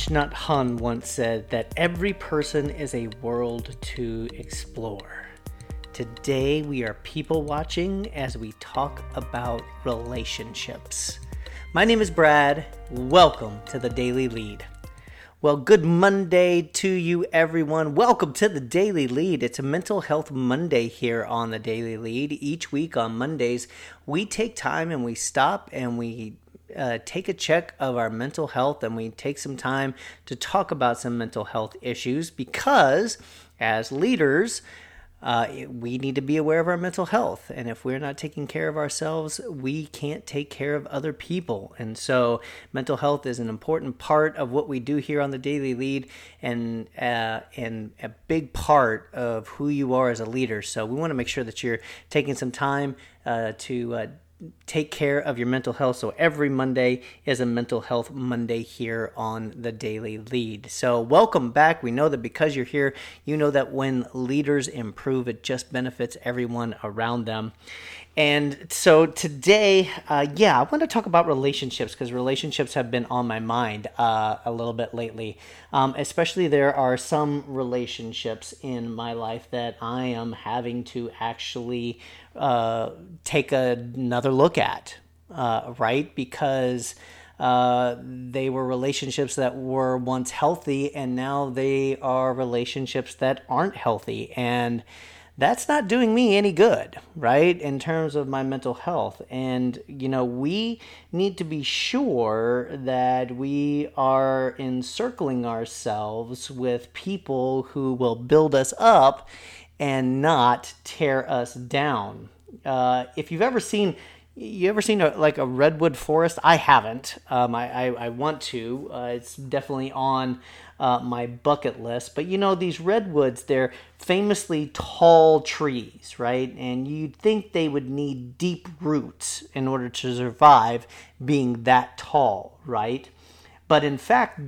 Thich Hanh once said that every person is a world to explore. Today, we are people watching as we talk about relationships. My name is Brad. Welcome to the Daily Lead. Well, good Monday to you, everyone. Welcome to the Daily Lead. It's a Mental Health Monday here on the Daily Lead. Each week on Mondays, we take time and we stop and we uh, take a check of our mental health and we take some time to talk about some mental health issues because as leaders, uh, we need to be aware of our mental health. And if we're not taking care of ourselves, we can't take care of other people. And so, mental health is an important part of what we do here on the Daily Lead and, uh, and a big part of who you are as a leader. So, we want to make sure that you're taking some time uh, to uh, take care of your mental health. So every Monday is a mental health Monday here on the Daily Lead. So welcome back. We know that because you're here, you know that when leaders improve, it just benefits everyone around them. And so today, uh, yeah, I want to talk about relationships because relationships have been on my mind uh, a little bit lately. Um, especially, there are some relationships in my life that I am having to actually uh, take another look at, uh, right? Because uh, they were relationships that were once healthy and now they are relationships that aren't healthy. And that's not doing me any good, right? In terms of my mental health. And, you know, we need to be sure that we are encircling ourselves with people who will build us up and not tear us down. Uh, if you've ever seen, you ever seen a, like a redwood forest? I haven't. Um, I, I, I, want to. Uh, it's definitely on uh, my bucket list. But you know, these redwoods, they're famously tall trees, right? And you'd think they would need deep roots in order to survive being that tall, right? But in fact,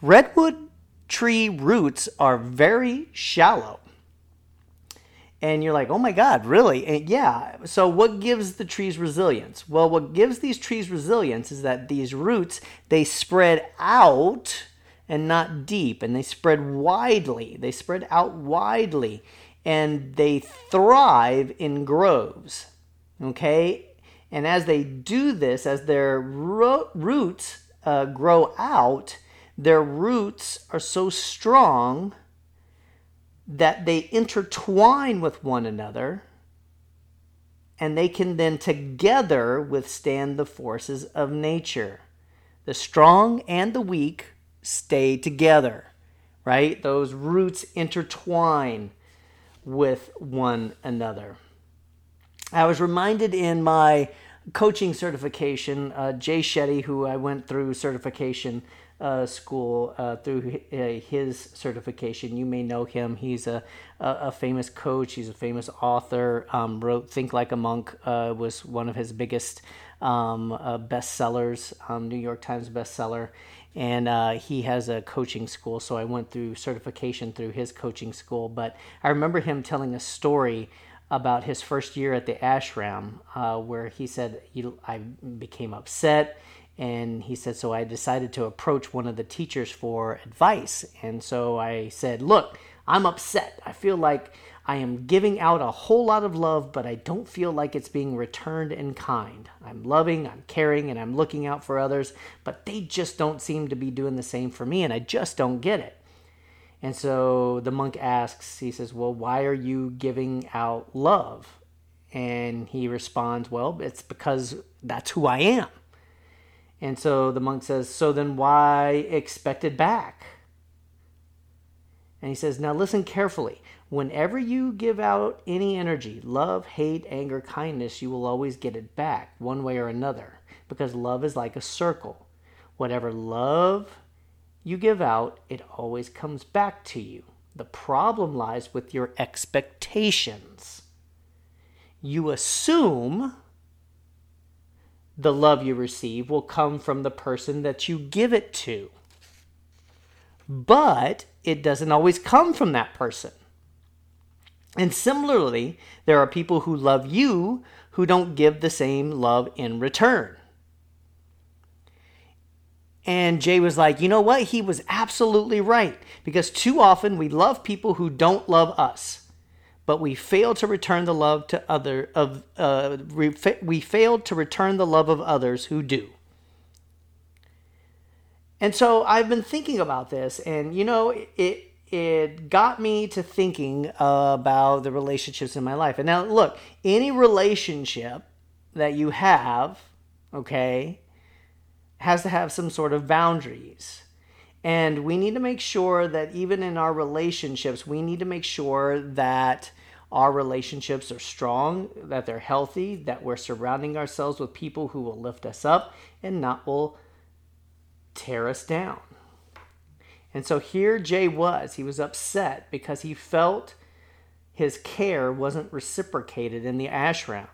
redwood tree roots are very shallow. And you're like, oh my God, really? And yeah. So, what gives the trees resilience? Well, what gives these trees resilience is that these roots they spread out and not deep, and they spread widely. They spread out widely, and they thrive in groves. Okay? And as they do this, as their ro- roots uh, grow out, their roots are so strong that they intertwine with one another and they can then together withstand the forces of nature. The strong and the weak stay together, right? Those roots intertwine with one another. I was reminded in my coaching certification, uh, Jay Shetty, who I went through certification uh, school uh, through his certification. You may know him. He's a, a, famous coach. He's a famous author. Um, wrote "Think Like a Monk" uh, was one of his biggest um, uh, bestsellers, um, New York Times bestseller, and uh, he has a coaching school. So I went through certification through his coaching school. But I remember him telling a story about his first year at the ashram, uh, where he said, "I became upset." And he said, So I decided to approach one of the teachers for advice. And so I said, Look, I'm upset. I feel like I am giving out a whole lot of love, but I don't feel like it's being returned in kind. I'm loving, I'm caring, and I'm looking out for others, but they just don't seem to be doing the same for me, and I just don't get it. And so the monk asks, he says, Well, why are you giving out love? And he responds, Well, it's because that's who I am. And so the monk says, So then why expect it back? And he says, Now listen carefully. Whenever you give out any energy, love, hate, anger, kindness, you will always get it back one way or another because love is like a circle. Whatever love you give out, it always comes back to you. The problem lies with your expectations. You assume the love you receive will come from the person that you give it to. But it doesn't always come from that person. And similarly, there are people who love you who don't give the same love in return. And Jay was like, you know what? He was absolutely right. Because too often we love people who don't love us, but we fail to return the love to other of uh, we, failed to return the love of others who do. And so I've been thinking about this, and you know, it it got me to thinking about the relationships in my life. And now, look, any relationship that you have, okay, has to have some sort of boundaries. And we need to make sure that even in our relationships, we need to make sure that our relationships are strong, that they're healthy, that we're surrounding ourselves with people who will lift us up and not will tear us down. And so here Jay was. He was upset because he felt his care wasn't reciprocated in the ashram.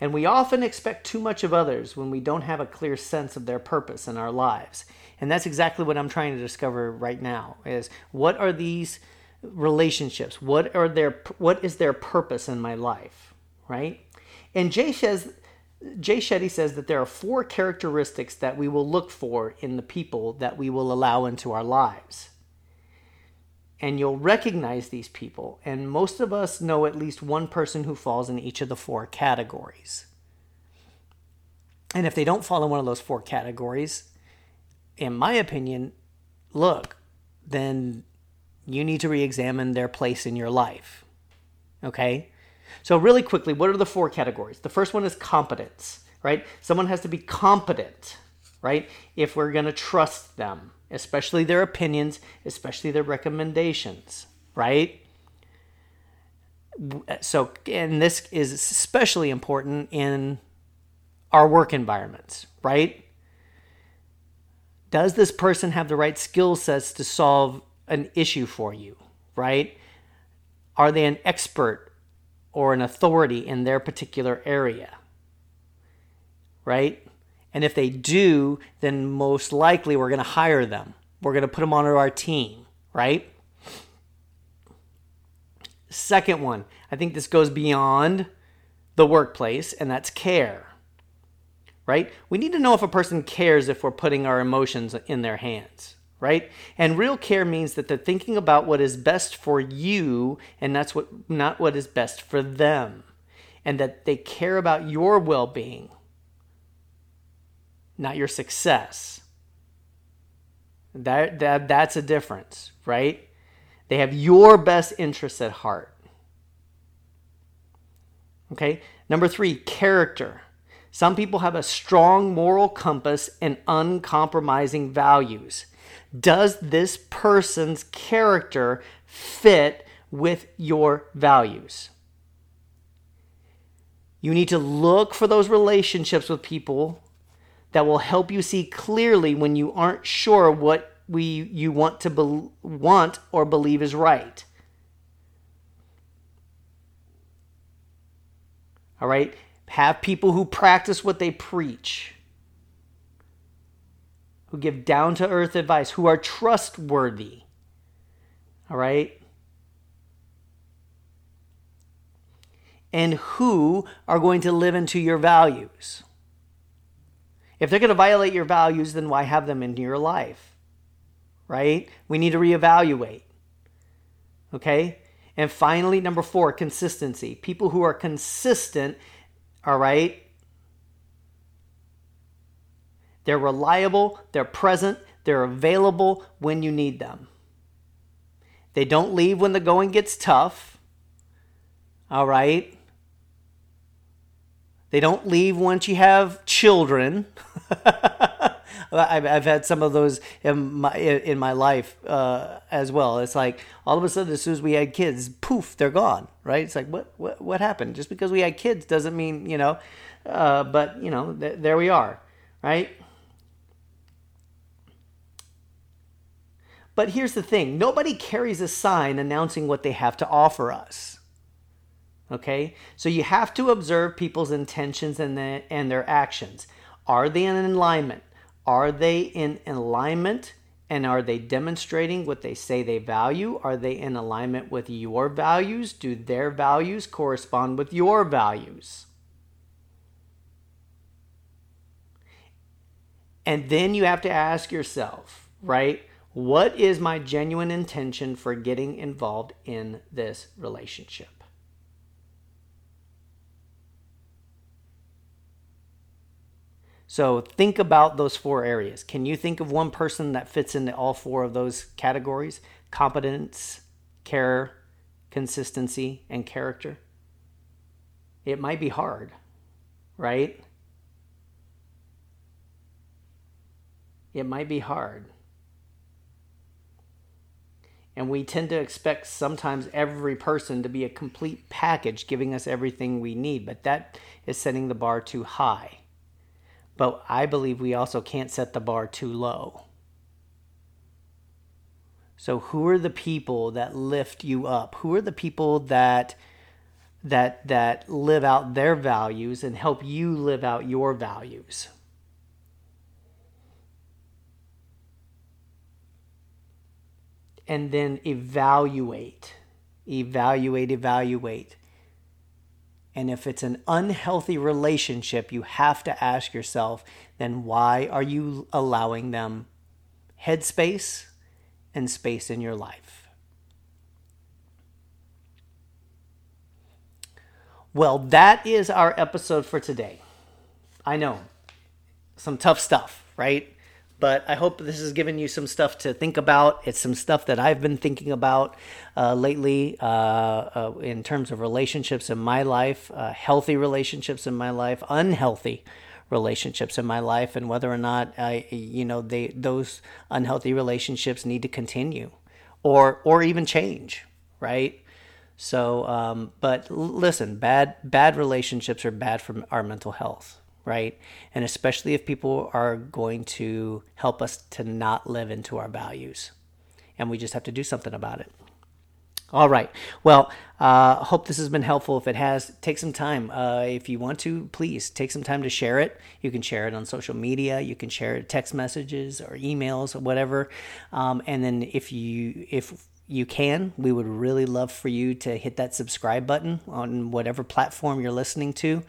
And we often expect too much of others when we don't have a clear sense of their purpose in our lives. And that's exactly what I'm trying to discover right now is what are these relationships? What are their what is their purpose in my life, right? And Jay says Jay Shetty says that there are four characteristics that we will look for in the people that we will allow into our lives. And you'll recognize these people, and most of us know at least one person who falls in each of the four categories. And if they don't fall in one of those four categories, in my opinion, look, then you need to re examine their place in your life. Okay? So, really quickly, what are the four categories? The first one is competence, right? Someone has to be competent, right? If we're going to trust them, especially their opinions, especially their recommendations, right? So, and this is especially important in our work environments, right? Does this person have the right skill sets to solve an issue for you, right? Are they an expert or an authority in their particular area. Right? And if they do, then most likely we're going to hire them. We're going to put them onto our team, right? Second one, I think this goes beyond the workplace, and that's care. Right? We need to know if a person cares if we're putting our emotions in their hands right? And real care means that they're thinking about what is best for you and that's what not what is best for them. And that they care about your well-being, not your success. That, that that's a difference, right? They have your best interests at heart. Okay? Number 3, character. Some people have a strong moral compass and uncompromising values. Does this person's character fit with your values? You need to look for those relationships with people that will help you see clearly when you aren't sure what we you want to be, want or believe is right. All right? Have people who practice what they preach who give down to earth advice, who are trustworthy. All right? And who are going to live into your values. If they're going to violate your values, then why have them in your life? Right? We need to reevaluate. Okay? And finally, number four, consistency. People who are consistent, all right, they're reliable, they're present, they're available when you need them. They don't leave when the going gets tough. All right? They don't leave once you have children. I've, I've had some of those in my in my life uh, as well. It's like all of a sudden, as soon as we had kids, poof, they're gone. Right? It's like what what what happened? Just because we had kids doesn't mean you know. Uh, but you know, th- there we are. Right? But here's the thing nobody carries a sign announcing what they have to offer us. Okay? So you have to observe people's intentions and, the, and their actions. Are they in alignment? Are they in alignment? And are they demonstrating what they say they value? Are they in alignment with your values? Do their values correspond with your values? And then you have to ask yourself, right? What is my genuine intention for getting involved in this relationship? So think about those four areas. Can you think of one person that fits into all four of those categories? Competence, care, consistency, and character? It might be hard, right? It might be hard. And we tend to expect sometimes every person to be a complete package, giving us everything we need, but that is setting the bar too high. But I believe we also can't set the bar too low. So who are the people that lift you up? Who are the people that that that live out their values and help you live out your values? And then evaluate. Evaluate, evaluate. And if it's an unhealthy relationship, you have to ask yourself then why are you allowing them headspace and space in your life? Well, that is our episode for today. I know, some tough stuff, right? But I hope this has given you some stuff to think about. It's some stuff that I've been thinking about uh, lately uh, uh, in terms of relationships in my life, uh, healthy relationships in my life, unhealthy relationships in my life, and whether or not I, you know, they those unhealthy relationships need to continue, or or even change, right? So, um, but listen, bad bad relationships are bad for our mental health right? And especially if people are going to help us to not live into our values. And we just have to do something about it. All right. Well, uh, hope this has been helpful. If it has, take some time. Uh, if you want to, please take some time to share it. You can share it on social media. You can share it text messages or emails or whatever. Um, and then if you if you can, we would really love for you to hit that subscribe button on whatever platform you're listening to.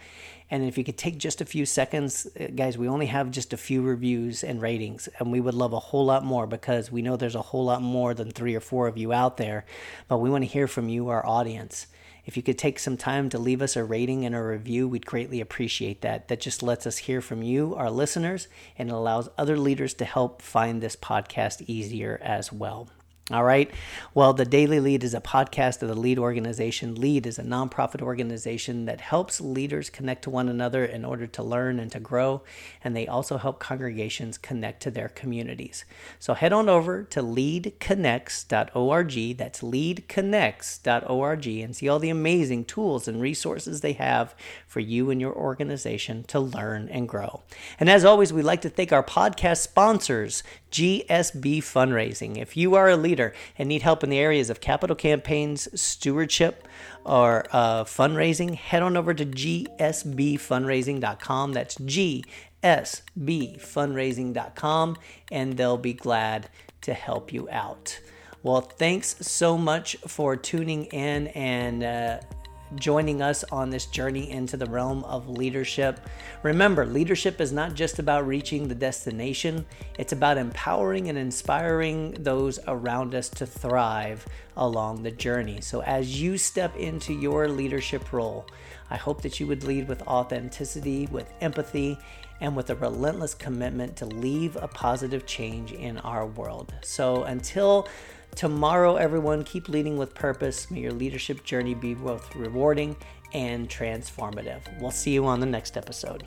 And if you could take just a few seconds, uh, guys, we only have just a few reviews and ratings, and we would love a whole lot more because we know there's a whole lot more than three or four of you out there. But we want to hear from you, our audience. If you could take some time to leave us a rating and a review, we'd greatly appreciate that. That just lets us hear from you, our listeners, and it allows other leaders to help find this podcast easier as well. All right. Well, the Daily Lead is a podcast of the Lead organization. Lead is a nonprofit organization that helps leaders connect to one another in order to learn and to grow. And they also help congregations connect to their communities. So head on over to leadconnects.org. That's leadconnects.org and see all the amazing tools and resources they have for you and your organization to learn and grow. And as always, we'd like to thank our podcast sponsors, GSB Fundraising. If you are a leader and need help in the areas of capital campaigns, stewardship, or uh, fundraising, head on over to gsbfundraising.com. That's gsbfundraising.com, and they'll be glad to help you out. Well, thanks so much for tuning in and uh, joining us on this journey into the realm of leadership. Remember, leadership is not just about reaching the destination, it's about empowering and inspiring those around us to thrive along the journey. So, as you step into your leadership role, I hope that you would lead with authenticity, with empathy, and with a relentless commitment to leave a positive change in our world. So, until Tomorrow, everyone, keep leading with purpose. May your leadership journey be both rewarding and transformative. We'll see you on the next episode.